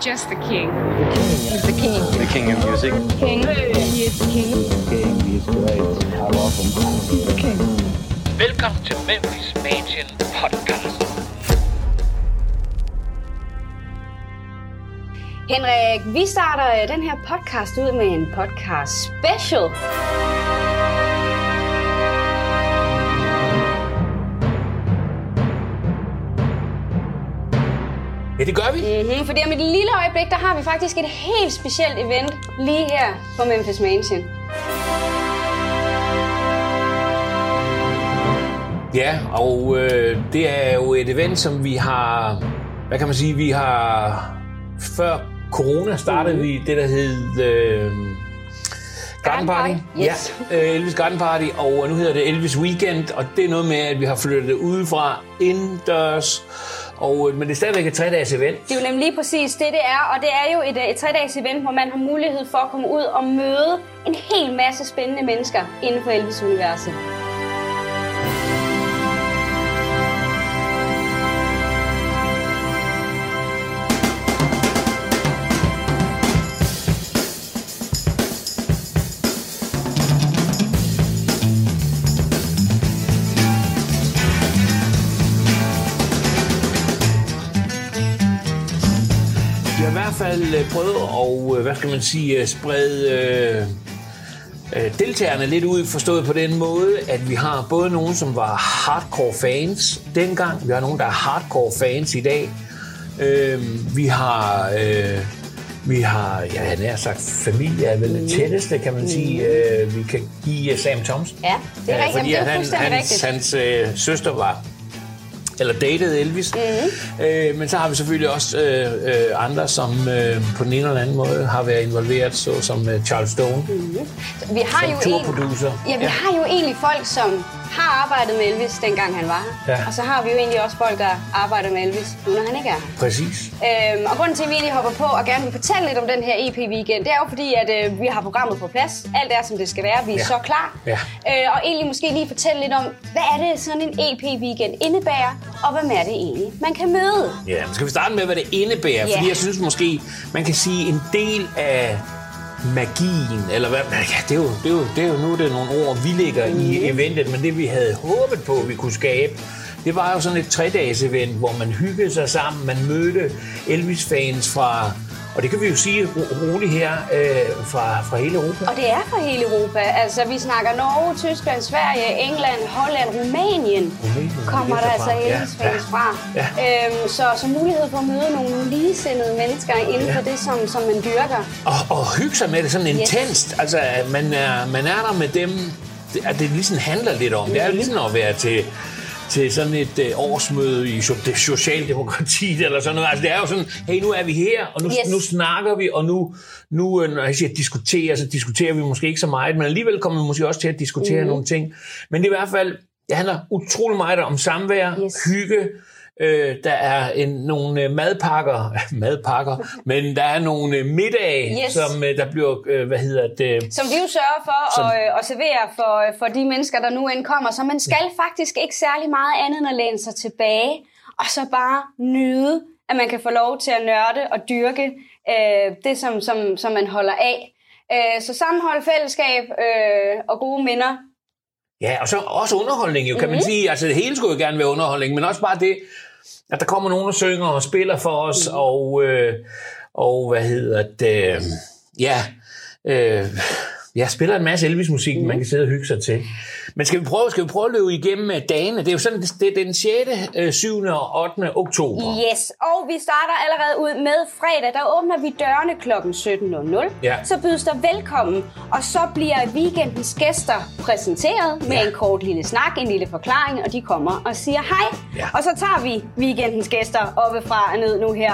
Just the king. He's the king. The king of music. King. He is the king. King, he's great. I love him. He's the king. Velkommen til Memphis Mansion Podcast. Henrik, vi starter øh, den her podcast ud med en podcast special. Mm-hmm, fordi om et lille øjeblik, der har vi faktisk et helt specielt event lige her på Memphis Mansion. Ja, og øh, det er jo et event, som vi har, hvad kan man sige, vi har, før corona startede vi det, der hed øh, Garden Party. Party, yes. Ja, øh, Elvis Garden Party, og nu hedder det Elvis Weekend, og det er noget med, at vi har flyttet det udefra indendørs, og, øh, men det er stadigvæk et 3-dages event. Det er jo nemlig lige præcis det, det er, og det er jo et, øh, et 3-dages event, hvor man har mulighed for at komme ud og møde en hel masse spændende mennesker inden for Elvis-universet. Fald øh, prøvet at, øh, hvad skal man sige, øh, sprede øh, øh, deltagerne lidt ud, forstået på den måde, at vi har både nogen, som var hardcore fans dengang, vi har nogen, der er hardcore fans i dag. Øh, vi har... Øh, vi har, ja, han har sagt, familie er vel det tætteste, kan man sige, øh, vi kan give Sam Thompson. Ja, det er rigtigt. Fordi det er han, hans, rigtigt. hans øh, søster var eller dated Elvis. Mm-hmm. Øh, men så har vi selvfølgelig også øh, øh, andre, som øh, på den ene eller anden måde har været involveret, så som øh, Charles Stone, mm-hmm. Vi har som jo turproducer. Ja, vi ja. har jo egentlig folk, som har arbejdet med Elvis, dengang han var her. Ja. Og så har vi jo egentlig også folk, der arbejder med Elvis, nu når han ikke er her. Præcis. Øhm, og grunden til, at vi egentlig hopper på og gerne vil fortælle lidt om den her EP-weekend, det er jo fordi, at øh, vi har programmet på plads. Alt er, som det skal være. Vi er Ja. så klar. Ja. Øh, og egentlig måske lige fortælle lidt om, hvad er det, sådan en EP-weekend indebærer, og hvem er det egentlig, man kan møde. Ja, men skal vi starte med, hvad det indebærer? Ja. Fordi jeg synes måske, man kan sige, en del af magien, eller hvad, ja, det er jo, det er jo, det er jo nu det er nogle ord, vi lægger mm. i eventet, men det vi havde håbet på, vi kunne skabe, det var jo sådan et tre-dages event, hvor man hyggede sig sammen, man mødte Elvis-fans fra, og det kan vi jo sige ro- roligt her, øh, fra, fra hele Europa. Og det er fra hele Europa. Altså, vi snakker Norge, Tyskland, Sverige, England, Holland, Rumænien. Rumænien kommer der altså. Ja, Elvis-fans ja. fra. Ja. Øhm, så, så mulighed for at møde nogle ligesindede mennesker inden for det, som, som man dyrker. og, og hygge sig med det sådan intenst. Altså, man er, man er der med dem, det- at det ligesom handler lidt om. Det er jo ligesom at være til, til sådan et øh, årsmøde i Socialdemokratiet eller sådan noget. Altså, det er jo sådan, hey, nu er vi her, og nu, Yes. nu snakker vi, og nu, nu, øh, når jeg siger diskutere, så diskuterer vi måske ikke så meget, men alligevel kommer vi måske også til at diskutere mm. nogle ting. Men det er i hvert fald, det handler utrolig meget om samvær, Yes. hygge, Øh, der er en, nogle øh, madpakker, madpakker, men der er nogle øh, middage, Yes. som øh, der bliver, hvad hedder det, Som vi jo sørger for Som- at, at servere for, for de mennesker, der nu indkommer. Så man skal faktisk ikke særlig meget andet end at læne sig tilbage, og så bare nyde, at man kan få lov til at nørde og dyrke øh, det, som, som, som man holder af. Øh, så sammenhold, fællesskab øh, og gode minder. ja, og så også underholdning jo, kan Mhm. man sige. Altså det hele skulle jo gerne være underholdning, men også bare det, at der kommer nogen og synger og spiller for os, Mhm. og, øh, og hvad hedder det, ja, øh, jeg spiller en masse Elvis-musik, Mhm. man kan sidde og hygge sig til. Men skal vi prøve, skal vi prøve at løbe igennem øh, dagene? Det er jo sådan, det er den 6., øh, 7. og 8. oktober. Yes, og vi starter allerede ud med fredag. Der åbner vi dørene kl. 17.00. Ja. Så bydes der velkommen, og så bliver weekendens gæster præsenteret med Ja. en kort lille snak, en lille forklaring, og de kommer og siger hej. Ja. Og så tager vi weekendens gæster oppefra og ned nu her.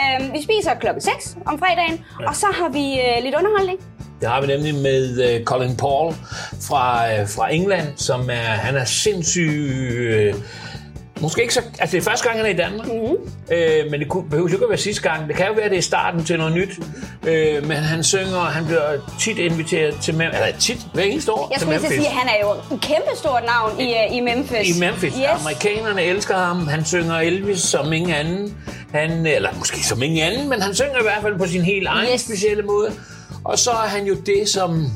Øhm, vi spiser klokken 6 om fredagen, ja. og så har vi øh, lidt underholdning. Det har vi nemlig med uh, Colin Paul fra, uh, fra England, som er, han er sindssyg... Uh, måske ikke så... Altså, det er første gang, han er i Danmark. Mhm. Mm-hmm. Uh, men det kunne, behøver jo ikke at være sidste gang. Det kan jo være, det er starten til noget nyt. Uh, men han synger, han bliver tit inviteret til... Mem- eller tit, hver eneste år Jeg skulle lige at Memphis. sige, at han er jo et kæmpestort navn i, øh, i Memphis. I Memphis. Yes. Amerikanerne elsker ham. Han synger Elvis som ingen anden. Han, eller måske som ingen anden, men han synger i hvert fald på sin helt egen Yes. specielle måde. Og så er han jo det, som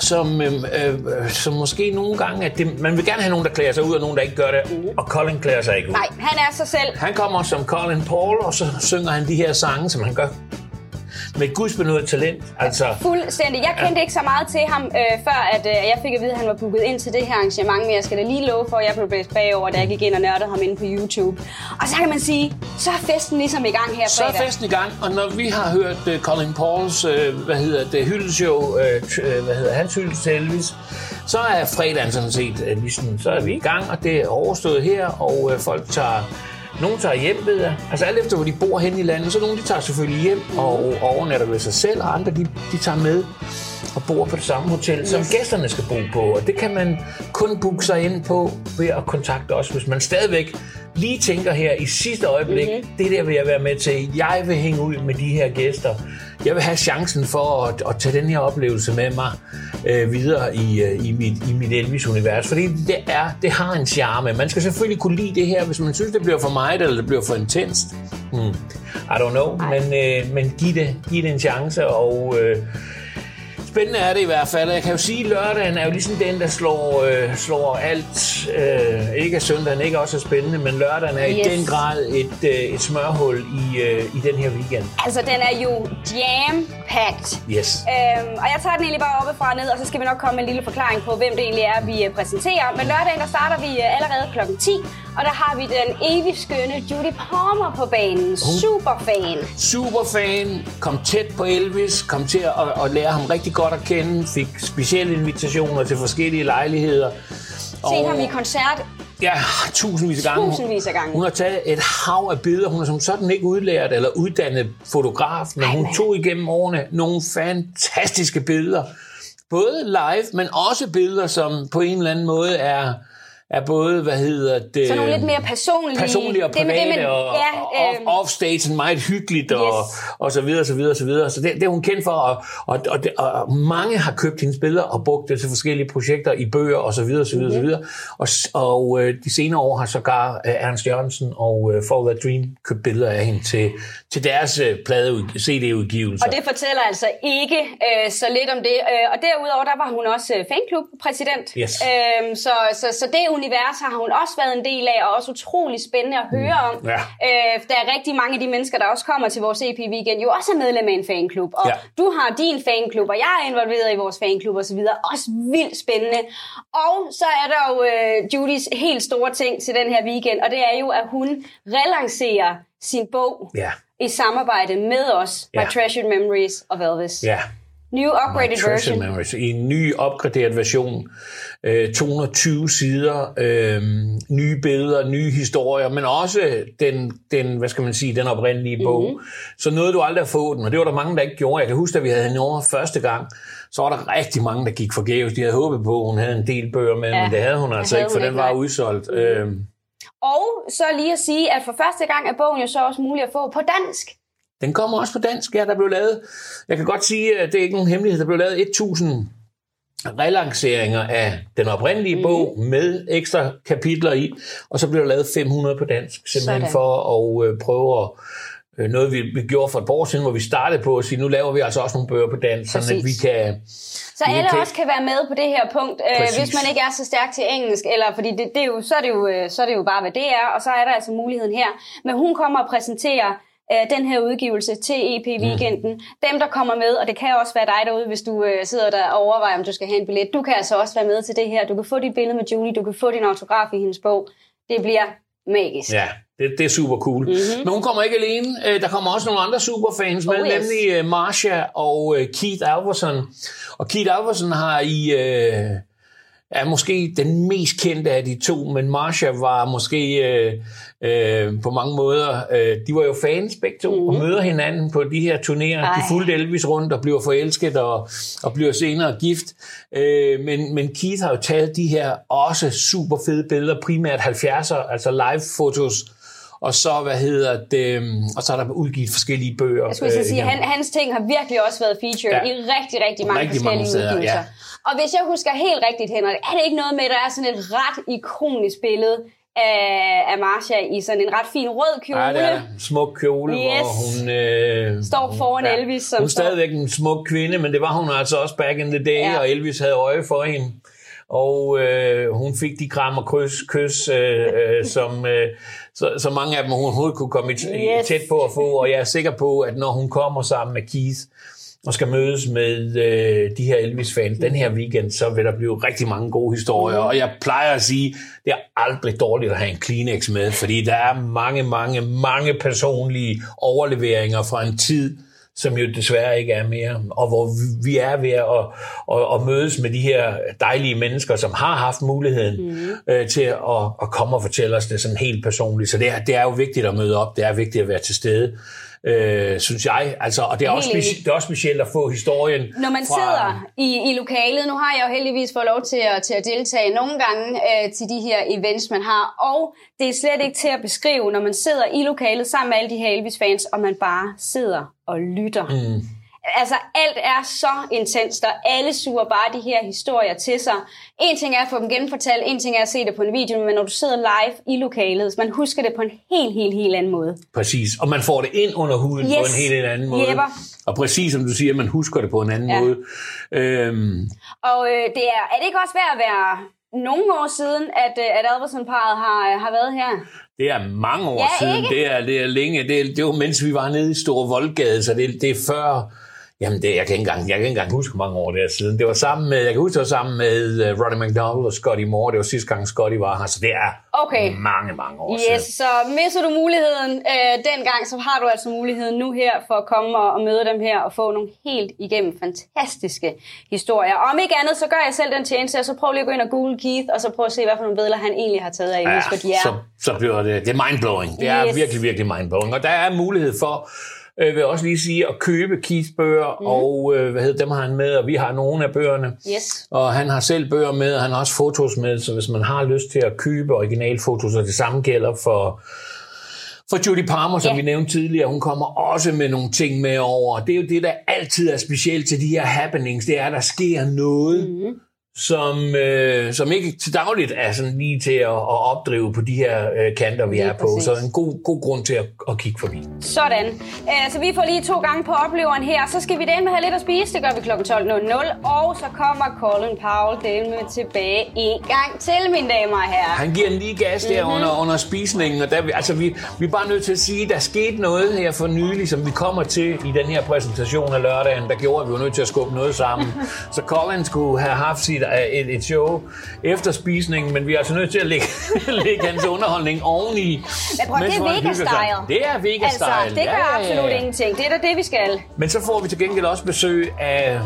som, øh, øh, som måske nogle gange, at det, man vil gerne have nogen, der klæder sig ud, og nogen, der ikke gør det, og Colin klæder sig ikke ud. Nej, han er sig selv. Han kommer som Colin Paul, og så synger han de her sange, som han gør med et gudsbenået talent. Altså, Fuldstændig. Jeg kendte ikke så meget til ham, øh, før at, øh, jeg fik at vide, at han var booket ind til det her arrangement, men jeg skal da lige love for, at jeg blev blæst bagover, da jeg gik ind og nørdede ham inde på YouTube. Og så kan man sige, så er festen ligesom i gang her så er fredag. festen i gang, og når vi har hørt uh, Colin Pauls, uh, hvad hedder det, hyldeshow, uh, uh, hvad hedder hans hyldest til Elvis, så er fredagen sådan set, uh, ligesom, så er vi i gang, og det er overstået her, og uh, folk tager nogle tager hjem, ved jeg. Altså alt efter, hvor de bor hen i landet. Så nogle, de tager selvfølgelig hjem og, overnatter ved sig selv, og andre, de, de tager med og bor på det samme hotel, yes. som gæsterne skal bo på. Og det kan man kun booke sig ind på ved at kontakte os, hvis man stadigvæk lige tænker her i sidste øjeblik, mm-hmm. det der vil jeg være med til. Jeg vil hænge ud med de her gæster. Jeg vil have chancen for at, at tage den her oplevelse med mig øh, videre i, øh, i mit, i mit Elvis-univers. Fordi det, er, det har en charme. Man skal selvfølgelig kunne lide det her, hvis man synes, det bliver for meget, eller det bliver for intenst. Hmm. I don't know, men, øh, men giv det, giv det en chance, og... Øh, Spændende er det i hvert fald. Jeg kan jo sige, at lørdagen er jo ligesom den, der slår, øh, slår alt. Øh, ikke at søndagen ikke også er spændende, men lørdagen er yes. i den grad et, øh, et smørhul i, øh, i den her weekend. Altså, den er jo jam-packed. Yes. Øhm, og jeg tager den egentlig bare oppe fra og ned, og så skal vi nok komme med en lille forklaring på, hvem det egentlig er, vi øh, præsenterer. Men lørdagen, der starter vi øh, allerede kl. 10, og der har vi den evigt skønne Judy Palmer på banen. Superfan. Superfan, kom tæt på Elvis, kom til at, at lære ham rigtig godt at kende, fik specielle invitationer til forskellige lejligheder. Set ham i koncert Ja, tusindvis af gange. Tusindvis af gange. Hun har taget et hav af billeder. Hun er som sådan ikke udlært eller uddannet fotograf, men Ej, hun tog igennem årene nogle fantastiske billeder. Både live, men også billeder, som på en eller anden måde er, er både, hvad hedder det... Så nogle lidt mere personlige. personlige og Det private, det med- og, ja, og øhm, off, offstage, meget hyggeligt, og, Yes. og så videre, så videre, så videre. Så det, det er hun kendt for, og, og, og, det, og mange har købt hendes billeder og brugt det til forskellige projekter i bøger, og så videre, så videre, Mhm. så videre. Og, s- og øh, de senere år har sågar øh, Ernst Jørgensen og øh, For That Dream købt billeder af hende til, til deres øh, plade CD-udgivelser. Og det fortæller altså ikke øh, så lidt om det. Øh, og derudover, der var hun også øh, fanklubpræsident. Yes. Øhm, så, så, så det univers har hun også været en del af, og også utrolig spændende at høre om. Ja. Øh, der er rigtig mange af de mennesker, der også kommer til vores EP Weekend, jo også er medlem af en fanklub. Og Ja. du har din fanklub, og jeg er involveret i vores fanklub osv. Også vildt spændende. Og så er der jo øh, Judys helt store ting til den her weekend, og det er jo, at hun relancerer sin bog Ja, i samarbejde med os, My Ja. Treasured Memories of Elvis. ja. New upgraded version. Memories, i en ny opgraderet version. Øh, 220 sider, øh, nye billeder, nye historier, men også den, den, hvad skal man sige, den oprindelige bog. Mhm. Mm-hmm. Så nåede du aldrig at få den, og det var der mange, der ikke gjorde. Jeg kan huske, at vi havde hende over første gang, så var der rigtig mange, der gik forgæves. De havde håbet på, at hun havde en del bøger med, Ja, men det havde hun altså havde ikke, for den var udsolgt. Øh, Og så lige at sige, at for første gang er bogen jo så også mulig at få på dansk. Den kommer også på dansk, ja, der blev lavet, jeg kan godt sige, at det er ikke nogen hemmelighed, der blev lavet 1000 relanceringer af den oprindelige mm. bog med ekstra kapitler i, og så blev der lavet 500 på dansk, simpelthen Sådan. for at øh, prøve at øh, noget vi, vi gjorde for et år siden, hvor vi startede på at sige, nu laver vi altså også nogle bøger på dansk, sådan at vi kan... Så alle kan- også kan være med på det her punkt, øh, hvis man ikke er så stærk til engelsk, eller fordi det, det er jo, så, er det jo, øh, så er det jo bare, hvad det er, og så er der altså muligheden her. Men hun kommer og præsenterer øh, den her udgivelse til EP-weekenden. Mm. Dem, der kommer med, og det kan også være dig derude, hvis du øh, sidder der og overvejer, om du skal have en billet. Du kan altså også være med til det her. Du kan få dit billede med Julie, du kan få din autograf i hendes bog. Det bliver magisk. Ja, det, det er super cool. Mm-hmm. Men hun kommer ikke alene. Øh, Der kommer også nogle andre superfans med, Oh, yes. nemlig øh, Marsha og øh, Keith Alverson. Og Keith Alverson har i... Øh, er måske den mest kendte af de to, men Marsha var måske øh, øh, på mange måder, øh, de var jo fans begge to, mm. og møder hinanden på de her turnéer. De fulgte Elvis rundt og bliver forelsket og, og bliver senere gift. Øh, men, men Keith har jo taget de her også super fede billeder, primært 70'er, altså live-fotos, og så, hvad hedder det, øhm, og så er der udgivet forskellige bøger. Jeg skulle øh, sige, han, hans ting har virkelig også været featured Ja. ja. i rigtig, rigtig mange Rigtig forskellige mange steder, udgivelser. ja. Og hvis jeg husker helt rigtigt, Henrik, er det ikke noget med, at der er sådan et ret ikonisk billede af, af Marsha i sådan en ret fin rød kjole. Ja, det er en smuk kjole, Yes. hvor hun... Øh, Står foran Elvis, som Hun er stadigvæk en smuk kvinde, men det var hun altså også back in the day, Ja. ja. og Elvis havde øje for hende. Og øh, hun fik de kram og kys, kys øh, øh, som, øh, så, så mange af dem hun overhovedet kunne komme i Yes. tæt på at få. Og jeg er sikker på, at når hun kommer sammen med Keith, og skal mødes med øh, de her Elvis-fans den her weekend, så vil der blive rigtig mange gode historier. Mhm. Og jeg plejer at sige, det er aldrig dårligt at have en Kleenex med, fordi der er mange, mange, mange personlige overleveringer fra en tid, som jo desværre ikke er mere, og hvor vi- er ved at, at, at mødes med de her dejlige mennesker, som har haft muligheden mm. øh, til at, at komme og fortælle os det sådan helt personligt. Så det er, det er jo vigtigt at møde op, det er vigtigt at være til stede, øh, synes jeg. Altså, og det er, også speci- det er også specielt at få historien Når man fra, sidder i, i lokalet, nu har jeg jo heldigvis fået lov til at, til at deltage nogle gange øh, til de her events, man har, og det er slet ikke til at beskrive, når man sidder i lokalet sammen med alle de her Elvis-fans, og man bare sidder og lytter. Mm. Altså, alt er så intenst, og alle suger bare de her historier til sig. En ting er at få dem genfortalt, en ting er at se det på en video, men når du sidder live i lokalet, man husker det på en helt, helt, helt anden måde. Præcis, og man får det ind under huden yes. på en helt anden måde. Jepper. Og præcis som du siger, man husker det på en anden Ja. måde. Øhm, Og øh, det er, er det ikke også værd at være nogle år siden, at, øh, at Alverson-paret har, øh, har været her? Det er mange år Ja, siden. ikke? Det er, det er længe. Det, er, det var mens vi var nede i Store Voldgade, så det, det er før... Jamen, det, jeg, kan ikke engang, jeg kan ikke engang huske, hvor mange år det er siden. Det var sammen med, jeg kan huske, det var sammen med uh, Roddy McDowell og Scotty Moore. Det var sidste gang, Scotty var her, så det er Okay. mange, mange år Yes, siden. så misser du muligheden øh, dengang, så har du altså muligheden nu her for at komme og, og møde dem her og få nogle helt igennem fantastiske historier. Og om ikke andet, så gør jeg selv den tjeneste, og så prøv lige at gå ind og google Keith, og så prøv at se, hvad for nogle billeder han egentlig har taget af de er så, så bliver det, det er mindblowing. Det er Yes. virkelig, virkelig mindblowing. Og der er mulighed for, øh, vil jeg også lige sige, at købe Keiths bøger, mm. og øh, hvad hedder, dem har han med, og vi har nogle af bøgerne. Yes. Og han har selv bøger med, og han har også fotos med, så hvis man har lyst til at købe originalfotos, og det samme gælder for, for Judy Palmer, som Ja. vi nævnte tidligere, hun kommer også med nogle ting med over. Det er jo det, der altid er specielt til de her happenings, det er, at der sker noget, mm. Som, øh, som ikke til dagligt er sådan lige til at, at opdrive på de her øh, kanter, vi Lige er på. præcis. Så en god, god grund til at, at kigge forbi. Sådan. Øh, så vi får lige to gange på opleveren her. Så skal vi den med have lidt at spise. Det gør vi kl. 12.00. Og så kommer Colin Powell den med tilbage en gang til, mine damer og herrer. Han giver en lige gas der mm-hmm. under, under spisningen, og der, vi- altså, vi, vi er bare nødt til at sige, at der skete noget her for nylig, som vi kommer til i den her præsentation af lørdagen, der gjorde, at vi var nødt til at skubbe noget sammen. Så Colin skulle have haft sit, øh, et, et show efter spisningen, men vi er altså nødt til at lægge, lægge hans underholdning oveni. Men prøv, det er. Vega-style. Det er Vega-style. Altså, det gør absolut ingenting. Det er da det, vi skal. Men så får vi til gengæld også besøg af,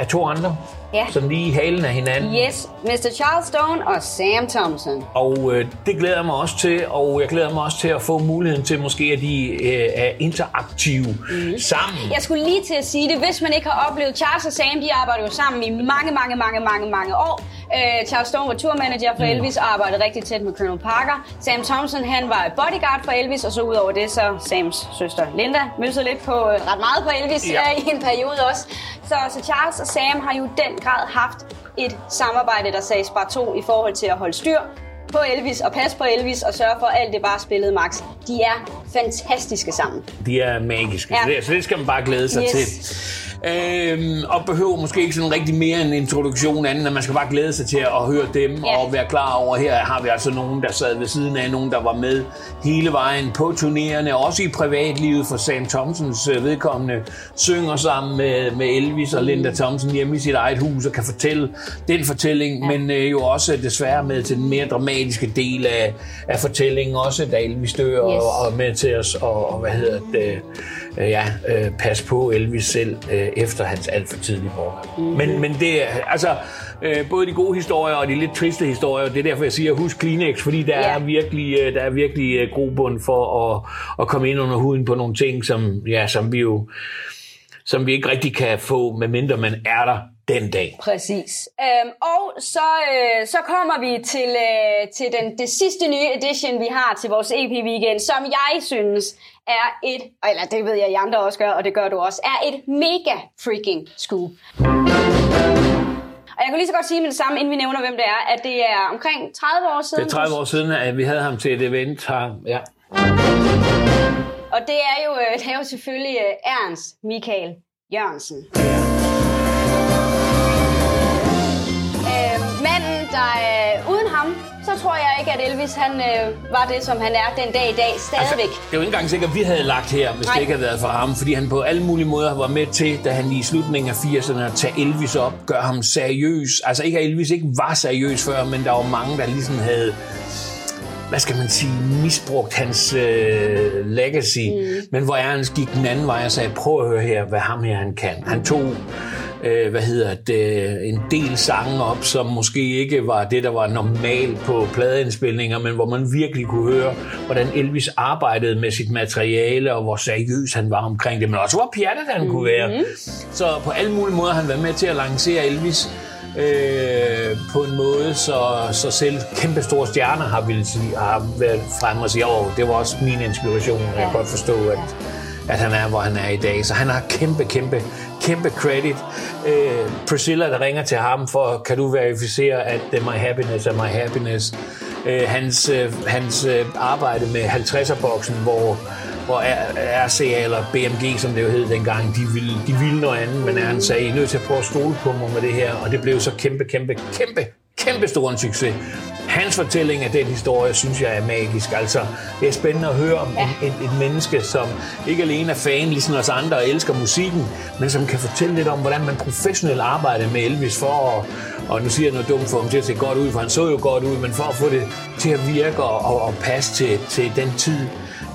af to andre, Ja. som lige i halen af hinanden. Yes, Mr. Charles Stone og Sam Thompson. Og øh, det glæder jeg mig også til, og jeg glæder mig også til at få muligheden til måske, at de øh, er interaktive mm. sammen. Jeg skulle lige til at sige det, hvis man ikke har oplevet Charles og Sam, de arbejder jo sammen i mange, mange, mange, mange, mange år. Øh, Charles Stone var tourmanager for Elvis og arbejdede rigtig tæt med Colonel Parker. Sam Thompson, han var bodyguard for Elvis, og så ud over det, så Sams søster Linda mødte lidt på øh, ret meget på Elvis Ja. ja. i en periode også. Så, så Charles og Sam har jo den grad haft et samarbejde, der sagde bare to i forhold til at holde styr på Elvis og passe på Elvis og sørge for, at alt det bare spillede max. De er fantastiske sammen. De er magiske, Ja. ja. så, det, så det skal man bare glæde sig Yes. til. Øhm, og behøver måske ikke sådan rigtig mere en introduktion anden, at man skal bare glæde sig til at høre dem Ja. og være klar over, her har vi altså nogen, der sad ved siden af, nogen, der var med hele vejen på turnerende, også i privatlivet for Sam Thompsons øh, vedkommende, synger sammen med, med Elvis og Linda Thompson hjemme i sit eget hus og kan fortælle den fortælling, ja. men øh, jo også desværre med til den mere dramatiske del af, af fortællingen, også da Elvis dør Yes. og, og med til os og, og hvad hedder det, øh, ja, øh, pas på Elvis selv øh, efter hans alt for tidlige bortgang. Mm-hmm. Men, men det er, altså, øh, både de gode historier og de lidt triste historier, det er derfor, jeg siger, husk Kleenex, fordi der Ja. er virkelig, øh, der er virkelig øh, grobund for at, at komme ind under huden på nogle ting, som, ja, som vi jo som vi ikke rigtig kan få, medmindre man er der den dag. Præcis. Øhm, og så, øh, så kommer vi til, øh, til den, det sidste nye edition, vi har til vores EP-weekend, som jeg synes er et, eller det ved jeg, I andre også gør, og det gør du også, er et mega freaking scoop. Og jeg kan lige så godt sige med det samme, inden vi nævner, hvem det er, at det er omkring 30 år siden. Det er 30 år siden, at vi havde ham til et event her. Ja. Og det er jo, øh, det er jo selvfølgelig øh, Ernst Michael Jørgensen. Øh, så tror jeg ikke, at Elvis han, øh, var det, som han er den dag i dag stadigvæk. Altså, det er jo ikke engang sikkert, at vi havde lagt her, hvis Nej. det ikke havde været for ham, fordi han på alle mulige måder var med til, da han i slutningen af 80'erne at tage Elvis op, gøre ham seriøs. Altså ikke at Elvis ikke var seriøs før, men der var mange, der ligesom havde hvad skal man sige, misbrugt hans øh, legacy, mm. men hvor Ernst gik den anden vej og sagde, prøv at høre her, hvad ham her han kan. Han tog øh, hvad hedder det, en del sange op, som måske ikke var det, der var normalt på pladeindspilninger, men hvor man virkelig kunne høre, hvordan Elvis arbejdede med sit materiale, og hvor seriøs han var omkring det, men også hvor pjattet han kunne være. Så på alle mulige måder har han været med til at lancere Elvis øh, på en måde, så, så selv kæmpe store stjerner har, ville sige, har været fremme og sige, åh, det var også min inspiration, og jeg kan godt forstå, at, at han er, hvor han er i dag. Så han har kæmpe, kæmpe, kæmpe credit. Øh, Priscilla, der ringer til ham for, kan du verificere, at det my happiness er my happiness. Øh, hans, øh, hans øh, arbejde med 50'er-boksen, hvor hvor RCA eller BMG, som det jo hed dengang, de ville, de ville noget andet, men han sagde, I er nødt til at prøve at stole på mig med det her, og det blev så kæmpe, kæmpe, kæmpe, kæmpe stor en succes. Hans fortælling af den historie, synes jeg er magisk. Altså, det er spændende at høre om ja. et, et menneske, som ikke alene er fan, ligesom os andre, og elsker musikken, men som kan fortælle lidt om, hvordan man professionelt arbejder med Elvis for at, og nu siger jeg noget dumt for ham til at se godt ud, for han så jo godt ud, men for at få det til at virke og, og, og passe til, til den tid,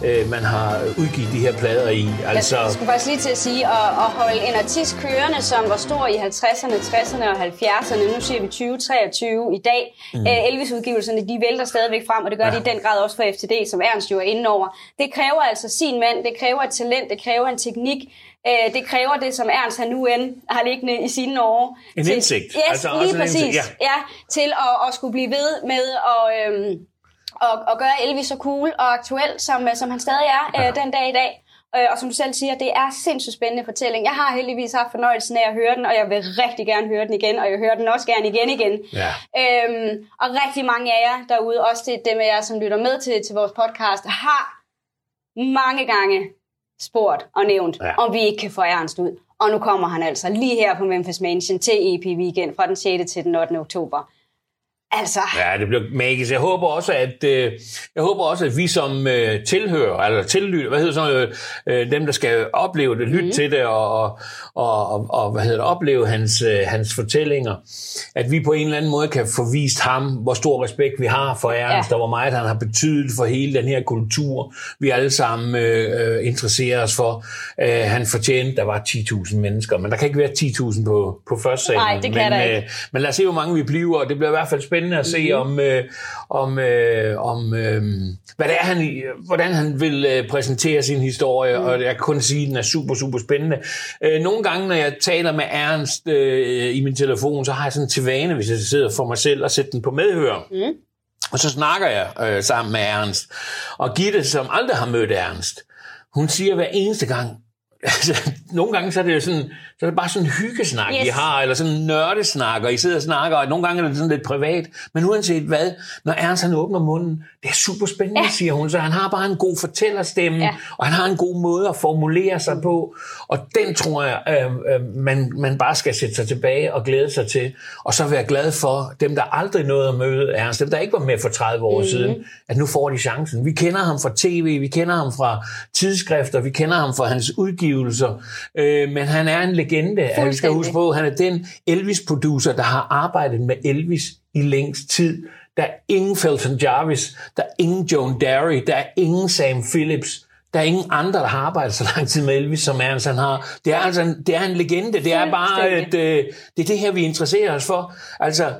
øh, man har udgivet de her plader i. Altså, Jeg skulle faktisk lige til at sige, at, at holde en artist kørende, som var stor i 50'erne, 60'erne og 70'erne, nu siger vi 2023 i dag. Mm. Elvis-udgivelserne, de vælter stadigvæk frem, og det gør ja. de i den grad også for FTD, som Ernst jo er inde over. Det kræver altså sin mand, det kræver et talent, det kræver en teknik, Øh, det kræver det, som Ernst han nu end har liggende i sine år. En til, indsigt. Yes, Altså også lige en præcis. indsigt, ja. ja, til at, at skulle blive ved med at... Øhm, og, og gøre Elvis så cool og aktuel, som, øh, som han stadig er øh, den dag i dag. Øh, og som du selv siger, det er sindssygt spændende fortælling. Jeg har heldigvis haft fornøjelsen af at høre den, og jeg vil rigtig gerne høre den igen, og jeg hører den også gerne igen igen. Ja. Øhm, og rigtig mange af jer derude, også det, dem af jer, som lytter med til, til vores podcast, har mange gange spurgt og nævnt, Ja. ja. om vi ikke kan få Ernst ud. Og nu kommer han altså lige her på Memphis Mansion til EP Weekend fra den 6. til den 8. oktober. Altså, Ja, det bliver magisk. Jeg håber også, at øh, jeg håber også, at vi som øh, tilhører, eller tillytter, hvad hedder noget, øh, dem der skal opleve det, lytte mm. til det og, og, og, og, hvad hedder det, opleve hans, øh, hans fortællinger, at vi på en eller anden måde kan få vist ham, hvor stor respekt vi har for Ernst, Ja. og hvor meget han har betydet for hele den her kultur, vi alle sammen øh, øh, interesserer os for. Øh, han fortjente, der var 10.000 mennesker, men der kan ikke være 10.000 på, på første salen. Nej, det kan men, der ikke. Øh, men lad os se, hvor mange vi bliver, og det bliver i hvert fald spændende at se, mm-hmm. om, øh, om, øh, om øh, hvad det er, han, hvordan han vil øh, præsentere sin historie, mm. og jeg kan kun sige, at den er super, super spændende. Øh, nogle gange, når jeg taler med Ernst øh, i min telefon, så har jeg sådan til vane, hvis jeg sidder for mig selv og sætter den på medhør. Mm. Og så snakker jeg øh, sammen med Ernst. Og Gitte, som aldrig har mødt Ernst, hun siger hver eneste gang, altså, nogle gange så er det jo sådan, så er det bare sådan en hyggesnak, yes. I har, eller sådan en nørdesnak, og I sidder og snakker, og nogle gange er det sådan lidt privat, men uanset hvad, når Ernst han åbner munden, det er super spændende, ja. Siger hun, så han har bare en god fortællerstemme. Ja. og han har en god måde at formulere sig på, og den tror jeg, øh, øh, man, man bare skal sætte sig tilbage og glæde sig til, og så være glad for dem, der aldrig nåede at møde Ernst, dem, der ikke var med for 30 år mm. siden, at nu får de chancen. Vi kender ham fra tv, vi kender ham fra tidsskrifter, vi kender ham fra hans udgivelser, øh, men han er en legende. Vi skal huske på, han er den Elvis-producer, der har arbejdet med Elvis i længst tid. Der er ingen Felton Jarvis, der er ingen Joan Derry, der er ingen Sam Phillips, der er ingen andre, der har arbejdet så lang tid med Elvis, som Ernst han har. Det er altså en, det er en legende. Det er bare et, øh, det er det her, vi interesserer os for. Altså,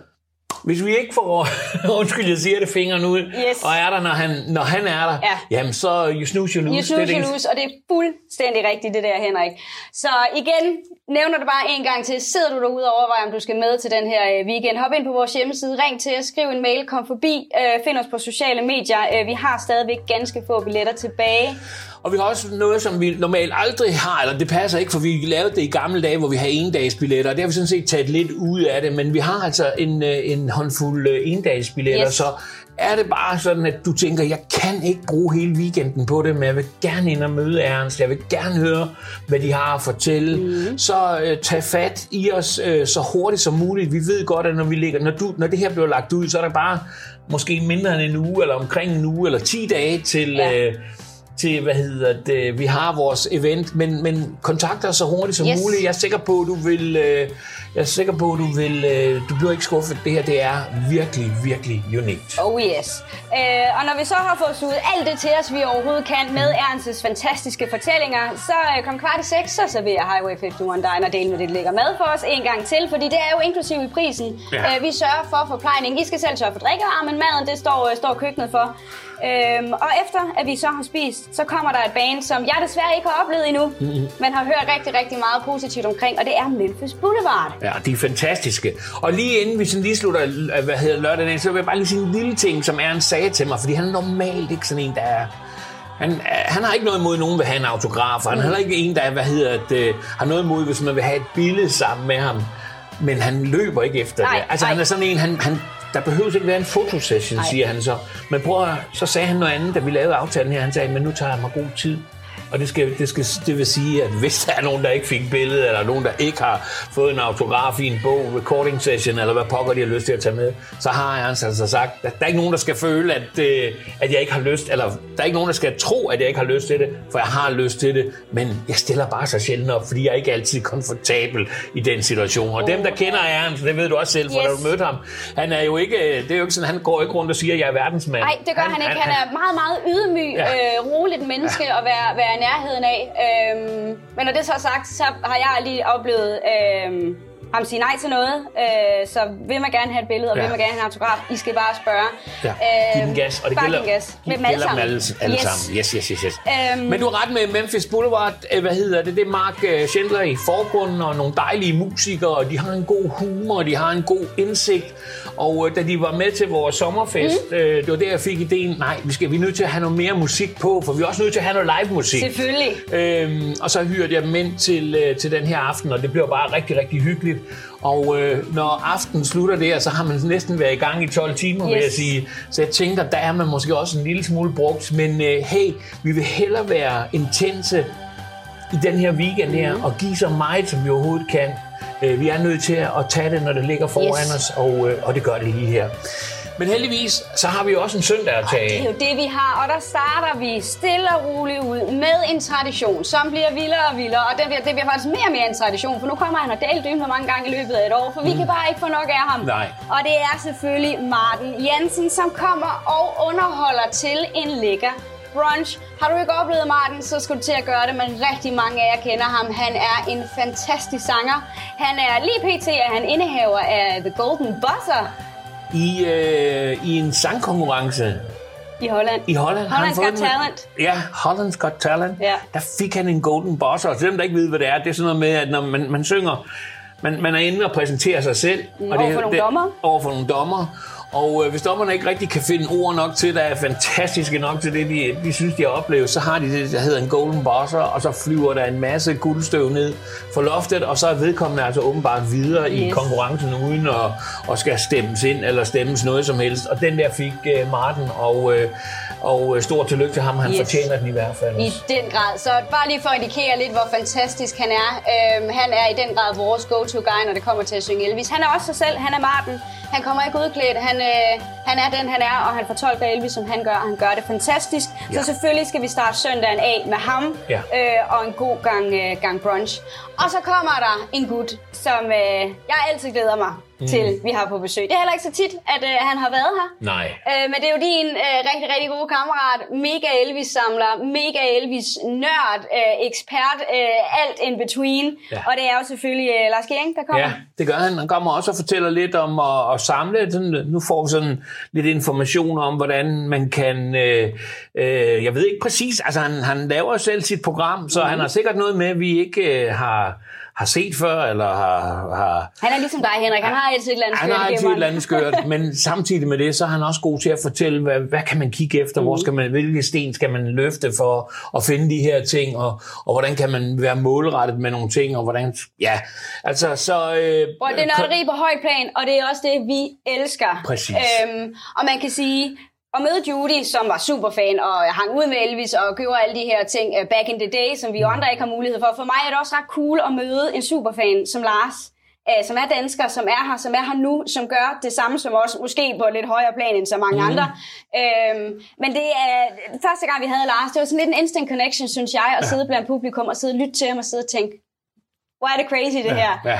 hvis vi ikke får, undskyld, jeg siger det, fingeren ud, Yes. og er der, når han, når han er der, Ja. jamen så you snooze, you lose. You er snooze, you lose, og det er fuldstændig rigtigt, det der, Henrik. Så igen, nævner det bare en gang til. Sidder du derude og overvejer, om du skal med til den her øh, weekend, hop ind på vores hjemmeside, ring til os, skriv en mail, kom forbi, øh, find os på sociale medier. Øh, vi har stadigvæk ganske få billetter tilbage. Og vi har også noget, som vi normalt aldrig har, eller det passer ikke, for vi lavede det i gamle dage, hvor vi havde endagsbilletter, og det har vi sådan set taget lidt ud af det, men vi har altså en, øh, en håndfuld øh, endagsbilletter, Yes. så er det bare sådan, at du tænker, jeg kan ikke bruge hele weekenden på det, men jeg vil gerne ind og møde Ernst, jeg vil gerne høre, hvad de har at fortælle, mm. så øh, tag fat i os øh, så hurtigt som muligt. Vi ved godt, at når, vi ligger, når, du, når det her bliver lagt ud, så er der bare måske mindre end en uge, eller omkring en uge, eller 10 dage til... Ja. Øh, til, hvad hedder det, vi har vores event, men, men kontakt os så hurtigt som Yes. muligt. Jeg er sikker på, at du vil, øh, jeg er sikker på, at du vil, øh, du bliver ikke skuffet. Det her, det er virkelig, virkelig unikt. Oh yes. Øh, og når vi så har fået suget alt det til os, vi overhovedet kan med Ernsts fantastiske fortællinger, så øh, kom kvart i seks, så serverer Highway 51 Diner del med det lækker mad for os en gang til, fordi det er jo inklusiv i prisen. Ja. Øh, vi sørger for forplejning. I skal selv sørge for drikkevarer, men maden, det står, øh, står køkkenet for. Øhm, og efter at vi så har spist, så kommer der et band, som jeg desværre ikke har oplevet endnu, mm-hmm. men har hørt rigtig, rigtig meget positivt omkring, og det er Memphis Boulevard. Ja, de er fantastiske. Og lige inden vi sådan lige slutter øh, hvad hedder lørdagen, af, så vil jeg bare lige sige en lille ting, som Ernst sagde til mig, fordi han er normalt ikke sådan en, der er... Han, øh, han har ikke noget imod, at nogen vil have en autograf, og han er heller ikke en, der hvad hedder det, har noget imod, hvis man vil have et billede sammen med ham. Men han løber ikke efter Nej, det. Altså, nej. han er sådan en, han, han, der behøver ikke være en fotosession, Nej. siger han så. Men prøv at, så sagde han noget andet, da vi lavede aftalen her. Han sagde, men nu tager jeg mig god tid. Og det, skal, det, skal, det vil sige, at hvis der er nogen, der ikke fik billede, eller nogen, der ikke har fået en autograf i en bog, recording session, eller hvad pokker de har lyst til at tage med, så har jeg altså sagt, at der er ikke nogen, der skal føle, at, øh, at jeg ikke har lyst, eller der er ikke nogen, der skal tro, at jeg ikke har lyst til det, for jeg har lyst til det, men jeg stiller bare så sjældent op, fordi jeg er ikke altid komfortabel i den situation. Og dem, der kender Ernst, det ved du også selv, for Yes. da du mødte ham, han er jo ikke, det er jo ikke sådan, han går ikke rundt og siger, at jeg er verdensmand. Nej, det gør han, han ikke. Han er meget, meget ydmyg, Ja. øh, roligt menneske ja. at være, være i nærheden af. Øhm, men når det så er sagt, så har jeg lige oplevet øhm, ham sige nej til noget. Øh, så vil man gerne have et billede, og Ja. vil man gerne have en autograf, I skal bare spørge. Ja, giv den gas, og det gælder, giv gas. Med dem alle gælder dem sammen. alle, alle yes. sammen. Yes, yes, yes, yes. Øhm. Men du har ret med Memphis Boulevard, øh, hvad hedder det, det er Mark øh, Schindler i forgrunden, og nogle dejlige musikere, og de har en god humor, og de har en god indsigt. Og øh, da de var med til vores sommerfest, mm. øh, det var der, jeg fik ideen, nej, vi, skal, vi er nødt til at have noget mere musik på, for vi er også nødt til at have noget live musik. Selvfølgelig. Øhm, og så hyrede jeg dem ind til, øh, til den her aften, og det blev bare rigtig, rigtig hyggeligt. Og øh, når aftenen slutter der, så har man næsten været i gang i 12 timer, yes. vil jeg sige. Så jeg tænker, der er man måske også en lille smule brugt. Men øh, hey, vi vil hellere være intense i den her weekend her, og give så meget, som vi overhovedet kan. Øh, vi er nødt til at tage det, når det ligger foran Yes. os, og, øh, og det gør det lige her. Men heldigvis, så har vi jo også en søndag at tage Det er jo det, vi har, og der starter vi stille og roligt ud med en tradition, som bliver vildere og vildere, og det bliver, det bliver faktisk mere og mere en tradition, for nu kommer han og Dale hvor mange gange i løbet af et år, for vi kan bare ikke få nok af ham. Nej. Og det er selvfølgelig Martin Jensen, som kommer og underholder til en lækker brunch. Har du ikke oplevet Martin, så skal du til at gøre det, men rigtig mange af jer kender ham. Han er en fantastisk sanger. Han er lige pt. er han indehaver af The Golden Buzzer I, øh, I en sangkonkurrence i Holland. I Holland Holland's Got Talent. Ja, Holland's Got Talent. Ja. Der fik han en Golden Buzzer. Og til dem, der ikke ved, hvad det er, det er sådan noget med, at når man, man synger, man, man er inde og præsenterer sig selv. og over for nogle dommere. Over for nogle dommer. Og øh, hvis dommerne ikke rigtig kan finde ord nok til, der er fantastiske nok til det, de, de synes, de har oplevet, så har de det, der hedder en golden buzzer, og så flyver der en masse guldstøv ned for loftet, og så er vedkommende altså åbenbart videre yes. i konkurrencen, uden at, at skal stemmes ind eller stemmes noget som helst. Og den der fik uh, Martin, og, uh, og øh, stor tillykke til ham, han Yes. fortjener den i hvert fald. I den grad. Så bare lige for at indikere lidt, hvor fantastisk han er. Øhm, han er i den grad vores go-to-guy, når det kommer til at synge Elvis. Han er også sig selv. Han er Martin. Han kommer ikke udklædt. Han, øh, han er den, han er, og han fortolker Elvis, som han gør. og Han gør det fantastisk. Ja. Så selvfølgelig skal vi starte søndagen af med ham Ja. øh, og en god gang, øh, gang brunch. Og så kommer der en gut, som øh, jeg altid glæder mig mm. til vi har på besøg. Det er heller ikke så tit, at øh, han har været her. Nej. Øh, men det er jo din øh, rigtig, rigtig gode kammerat, mega Elvis-samler, mega Elvis-nørd, øh, ekspert, øh, alt in between. Ja. Og det er jo selvfølgelig øh, Lars Gering, der kommer. Ja, det gør han. Han kommer også og fortæller lidt om at, at samle. Sådan, nu får vi sådan lidt information om, hvordan man kan... Øh, øh, jeg ved ikke præcis, altså han, han laver selv sit program, så mm. han har sikkert noget med, vi ikke øh, har har set før, eller har... har Han er ligesom dig, Henrik. Han har altid et eller andet han skørt har i altid et eller andet skørt, men samtidig med det, så er han også god til at fortælle, hvad, hvad kan man kigge efter, Mm. hvor skal man, hvilke sten skal man løfte for at finde de her ting, og, og hvordan kan man være målrettet med nogle ting, og hvordan, ja, altså så... Øh, Hvor det er nørderi på høj plan, og det er også det, vi elsker. Præcis. Øhm, og man kan sige, at møde Judy, som var superfan og hang ud med Elvis og gjorde alle de her ting uh, back in the day, som vi andre ikke har mulighed for. For mig er det også ret cool at møde en superfan som Lars, uh, som er dansker, som er her, som er her nu, som gør det samme som os, måske på et lidt højere plan end så mange mm. andre. Øhm, men det er første gang, vi havde Lars, det var sådan lidt en instant connection, synes jeg, at sidde blandt publikum og sidde og lytte til ham og sidde og tænke, hvor er det crazy det her. ja.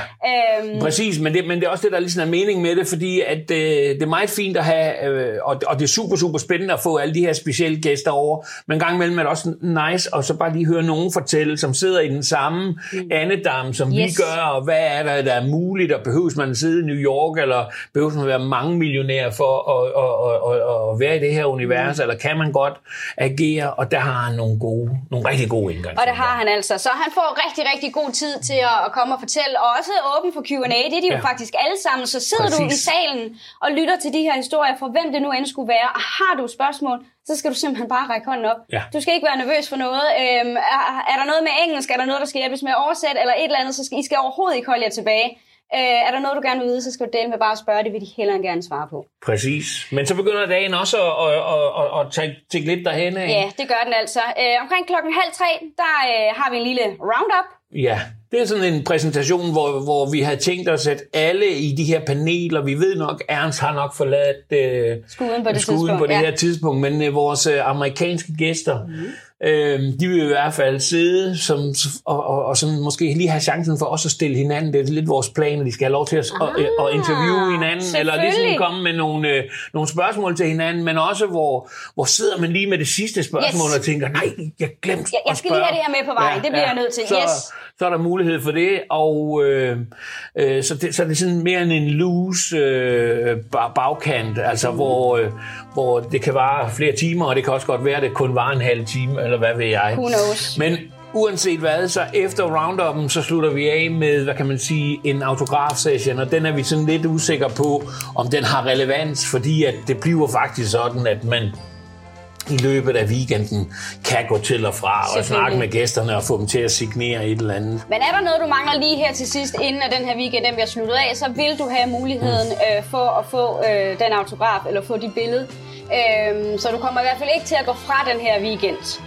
Øhm, Præcis, men det, men det er også det, der ligesom er mening med det, fordi at, øh, det er meget fint at have, øh, og, og det er super, super spændende at få alle de her specielle gæster over, men en gang imellem er det også nice at så bare lige høre nogen fortælle, som sidder i den samme mm. andedam, som yes. vi gør, og hvad er der, der er muligt, og behøves man at sidde i New York, eller behøves man at være mange millionærer for at, at, at, at, at være i det her univers, mm. eller kan man godt agere, og der har han nogle gode, nogle rigtig gode indgange. Og det har han altså. Så han får rigtig, rigtig god tid til at, at komme og fortælle. Og også åben for Q&A. Det er de jo Ja. faktisk alle sammen. Så sidder du i Præcis. salen og lytter til de her historier, for hvem det nu end skulle være. Og har du spørgsmål, så skal du simpelthen bare række hånden op. Ja. Du skal ikke være nervøs for noget. Øhm, er, er der noget med engelsk? Er der noget, der skal hjælpes med at oversætte? Eller et eller andet, så skal I skal overhovedet ikke holde jer tilbage. Øh, er der noget, du gerne vil vide, så skal du dele med bare at spørge. Det vil de heller gerne svare på. Præcis. Men så begynder dagen også at, at, at, at, at tage, tage lidt derhen af. Ja, det gør den altså. Øh, omkring klokken halv tre, der øh, har vi en lille roundup. Ja, det er sådan en præsentation, hvor, hvor vi har tænkt os, at alle i de her paneler, vi ved nok, Ernst har nok forladt øh, Skuden på det skuden tidspunkt, på det ja. her tidspunkt, men øh, vores øh, amerikanske gæster, mm. Øh, de vil i hvert fald sidde som, og, og, og sådan måske lige have chancen for også at stille hinanden. Det er lidt vores plan, at de skal have lov til at, ah, at, at interviewe hinanden, eller ligesom komme med nogle, øh, nogle spørgsmål til hinanden, men også hvor, hvor sidder man lige med det sidste spørgsmål Yes. og tænker, nej, jeg glemte Jeg, jeg skal lige have det her med på vejen. det bliver jeg nødt til. Så, Yes. så er der mulighed for det, og øh, øh, så, det, så er det sådan mere end en loose øh, ba- bagkant, altså Mm. hvor, øh, hvor det kan vare flere timer, og det kan også godt være, at det kun var en halv time, eller hvad ved jeg. Who knows? Men uanset hvad, så efter roundupen, så slutter vi af med, hvad kan man sige, en autograf-session, og den er vi sådan lidt usikre på, om den har relevans, fordi at det bliver faktisk sådan, at man i løbet af weekenden kan gå til og fra og snakke med gæsterne og få dem til at signere et eller andet. Men er der noget, du mangler lige her til sidst, inden at den her weekend den bliver sluttet af, så vil du have muligheden øh, for at få øh, den autograf, eller få dit billede. Øh, så du kommer i hvert fald ikke til at gå fra den her weekend.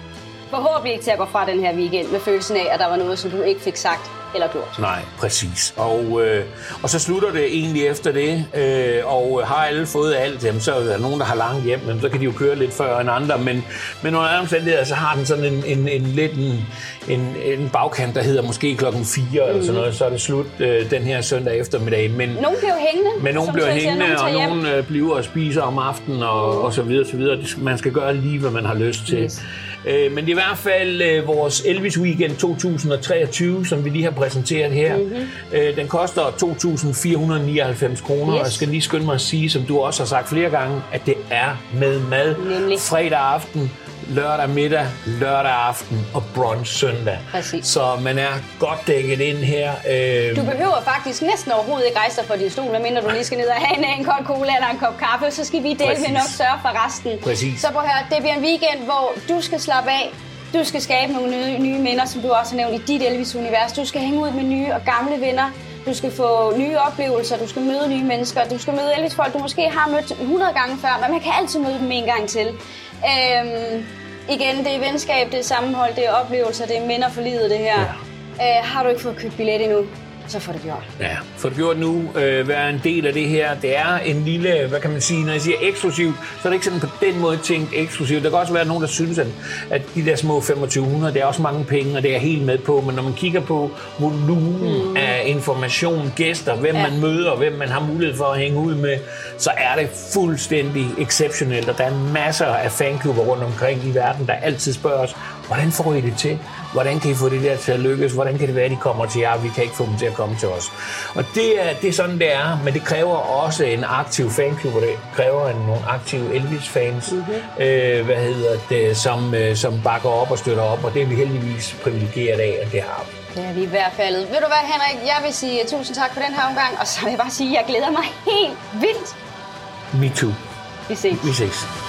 Forhåbentlig ikke til at gå fra den her weekend med følelsen af, at der var noget, som du ikke fik sagt eller gjort. Nej, præcis. Og, øh, og så slutter det egentlig efter det, øh, og har alle fået alt, jamen, så er der nogen, der har langt hjem, men så kan de jo køre lidt før end andre, men, men under andre omstændigheder, så har den sådan en, en, en lidt en, en, en bagkant, der hedder måske klokken 4 mm. eller sådan noget, så er det slut øh, den her søndag eftermiddag. Men, Nogle bliver hængende. men nogen bliver Tøj siger, hængende, og nogen øh, bliver og spiser om aftenen, og, og så videre, så videre. Man skal gøre lige, hvad man har lyst til. Yes. Øh, men det er i hvert fald øh, vores Elvis Weekend 2023, som vi lige har præsenteret her. Mm-hmm. Øh, den koster 2.499 kroner, Yes. og jeg skal lige skynde mig at sige, som du også har sagt flere gange, at det er med mad. Nemlig. Fredag aften, lørdag middag, lørdag aften og brunch søndag. Præcis. Så man er godt dækket ind her. Øh, Du behøver faktisk næsten overhovedet ikke rejse dig fra din stol, medmindre du lige skal ned og have en, en kold cola eller en kop kaffe, så skal vi dele med nok sørge for resten. Præcis. Så prøv at høre, det bliver en weekend, hvor du skal slappe af, du skal skabe nogle nye, nye minder, som du også har nævnt i dit Elvis-univers. Du skal hænge ud med nye og gamle venner. Du skal få nye oplevelser, du skal møde nye mennesker, du skal møde Elvis-folk, du måske har mødt 100 gange før, men man kan altid møde dem en gang til. Øhm, igen, det er venskab, det er sammenhold, det er oplevelser, det er minder for livet, det her. Ja. Øh, har du ikke fået købt billet endnu? Så får det gjort. Ja, få det gjort nu. Øh, være en del af det her. Det er en lille, hvad kan man sige, når jeg siger eksklusivt, så er det ikke sådan på den måde tænkt eksklusivt. Der kan også være nogen, der synes, at, at de der små 2500, det er også mange penge, og det er jeg helt med på. Men når man kigger på volumen mm. af information, gæster, hvem ja. man møder, hvem man har mulighed for at hænge ud med, så er det fuldstændig exceptionelt. Og der er masser af fanklubber rundt omkring i verden, der altid spørger os, hvordan får I det til? Hvordan kan I få det der til at lykkes? Hvordan kan det være, at de kommer til jer? Vi kan ikke få dem til at komme til os. Og det er, det er sådan, det er. Men det kræver også en aktiv fanklub, og det kræver en, nogle aktive Elvis-fans, mm-hmm. øh, hvad hedder det, som, øh, som bakker op og støtter op. Og det er vi heldigvis privilegeret af, at det har vi. Det er vi i hvert fald. Ved du hvad, Henrik? Jeg vil sige tusind tak for den her omgang, og så vil jeg bare sige, at jeg glæder mig helt vildt. Me too. Vi ses. Vi ses.